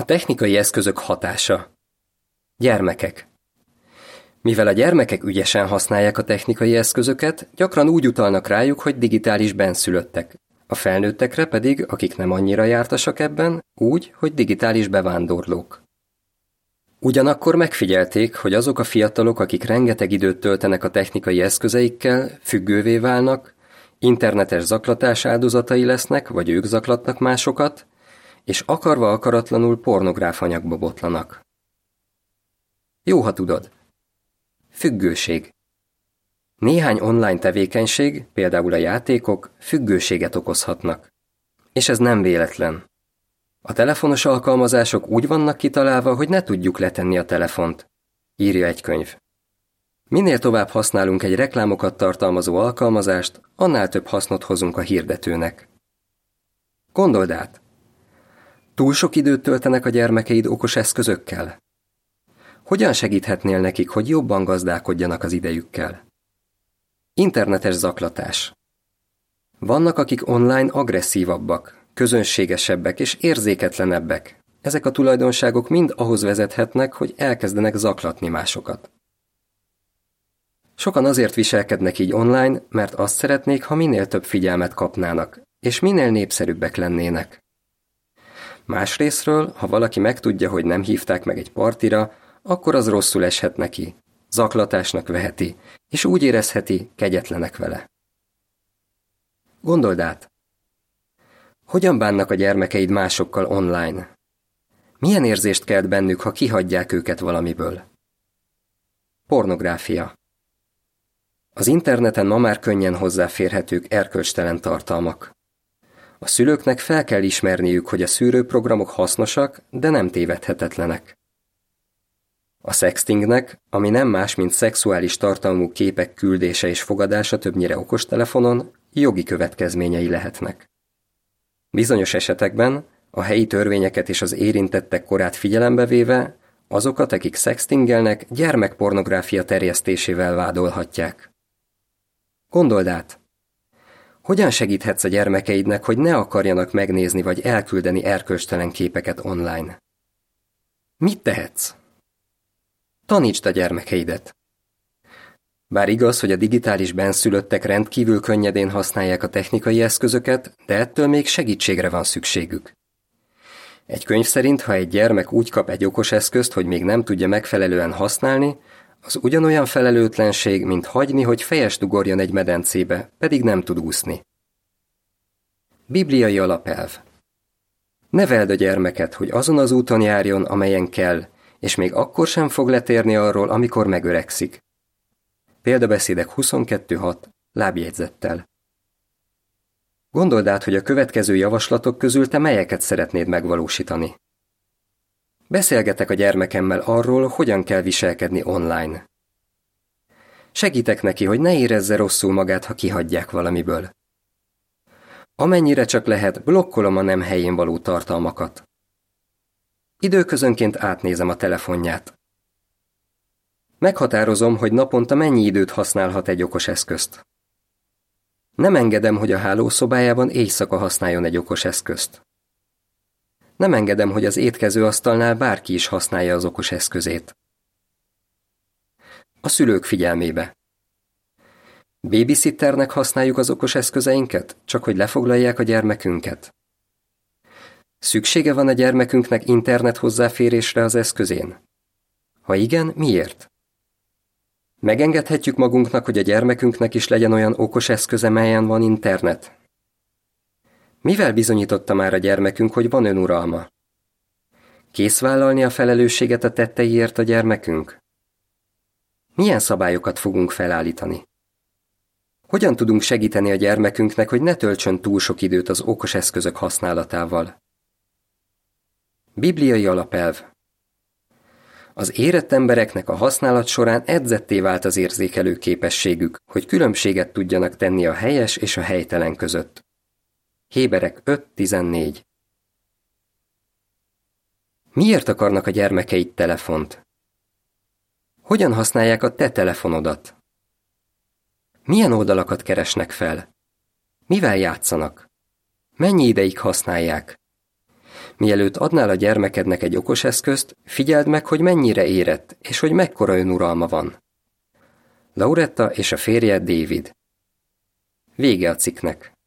A technikai eszközök hatása. Gyermekek. Mivel a gyermekek ügyesen használják a technikai eszközöket, gyakran úgy utalnak rájuk, hogy digitális benszülöttek. A felnőttekre pedig, akik nem annyira jártasak ebben, úgy, hogy digitális bevándorlók. Ugyanakkor megfigyelték, hogy azok a fiatalok, akik rengeteg időt töltenek a technikai eszközeikkel, függővé válnak, internetes zaklatás áldozatai lesznek, vagy ők zaklatnak másokat, és akarva akaratlanul pornográf anyagba botlanak. Jó, ha tudod. Függőség. Néhány online tevékenység, például a játékok, függőséget okozhatnak. És ez nem véletlen. A telefonos alkalmazások úgy vannak kitalálva, hogy ne tudjuk letenni a telefont, írja egy könyv. Minél tovább használunk egy reklámokat tartalmazó alkalmazást, annál több hasznot hozunk a hirdetőnek. Gondold át! Túl sok időt töltenek a gyermekeid okos eszközökkel? Hogyan segíthetnél nekik, hogy jobban gazdálkodjanak az idejükkel? Internetes zaklatás. Vannak, akik online agresszívabbak, közönségesebbek és érzéketlenebbek. Ezek a tulajdonságok mind ahhoz vezethetnek, hogy elkezdenek zaklatni másokat. Sokan azért viselkednek így online, mert azt szeretnék, ha minél több figyelmet kapnának, és minél népszerűbbek lennének. Másrésztről, ha valaki megtudja, hogy nem hívták meg egy partira, akkor az rosszul eshet neki, zaklatásnak veheti, és úgy érezheti, kegyetlenek vele. Gondold át, hogyan bánnak a gyermekeid másokkal online? Milyen érzést kelt bennük, ha kihagyják őket valamiből? Pornográfia. Az interneten ma már könnyen hozzáférhetők erkölcstelen tartalmak. A szülőknek fel kell ismerniük, hogy a szűrőprogramok hasznosak, de nem tévedhetetlenek. A sextingnek, ami nem más, mint szexuális tartalmú képek küldése és fogadása többnyire okostelefonon, jogi következményei lehetnek. Bizonyos esetekben a helyi törvényeket és az érintettek korát figyelembe véve azokat, akik sextingelnek, gyermekpornográfia terjesztésével vádolhatják. Gondold át! Hogyan segíthetsz a gyermekeidnek, hogy ne akarjanak megnézni vagy elküldeni erkölcstelen képeket online? Mit tehetsz? Tanítsd a gyermekeidet. Bár igaz, hogy a digitális benszülöttek rendkívül könnyedén használják a technikai eszközöket, de ettől még segítségre van szükségük. Egy könyv szerint, ha egy gyermek úgy kap egy okos eszközt, hogy még nem tudja megfelelően használni, az ugyanolyan felelőtlenség, mint hagyni, hogy fejes dugorjon egy medencébe, pedig nem tud úszni. Bibliai alapelv Neveld a gyermeket, hogy azon az úton járjon, amelyen kell, és még akkor sem fog letérni arról, amikor megöregszik. Példabeszédek 22.6. Lábjegyzettel. Gondold át, hogy a következő javaslatok közül te melyeket szeretnéd megvalósítani. Beszélgetek a gyermekemmel arról, hogyan kell viselkedni online. Segítek neki, hogy ne érezze rosszul magát, ha kihagyják valamiből. Amennyire csak lehet, blokkolom a nem helyén való tartalmakat. Időközönként átnézem a telefonját. Meghatározom, hogy naponta mennyi időt használhat egy okos eszközt. Nem engedem, hogy a hálószobájában éjszaka használjon egy okos eszközt. Nem engedem, hogy az étkező asztalnál bárki is használja az okos eszközét. A szülők figyelmébe. Babysitternek használjuk az okos eszközeinket, csak hogy lefoglalják a gyermekünket. Szüksége van a gyermekünknek internet hozzáférésre az eszközén? Ha igen, miért? Megengedhetjük magunknak, hogy a gyermekünknek is legyen olyan okos eszköze, melyen van internet? Mivel bizonyította már a gyermekünk, hogy van önuralma? Kész vállalni a felelősséget a tetteiért a gyermekünk? Milyen szabályokat fogunk felállítani? Hogyan tudunk segíteni a gyermekünknek, hogy ne töltsön túl sok időt az okos eszközök használatával? Bibliai alapelv Az érett embereknek a használat során edzetté vált az érzékelő képességük, hogy különbséget tudjanak tenni a helyes és a helytelen között. Héberek 5.14 Miért akarnak a gyermekeid telefont? Hogyan használják a te telefonodat? Milyen oldalakat keresnek fel? Mivel játszanak? Mennyi ideig használják? Mielőtt adnál a gyermekednek egy okos eszközt, figyeld meg, hogy mennyire érett, és hogy mekkora önuralma van. Lauretta és a férje David Vége a cikknek.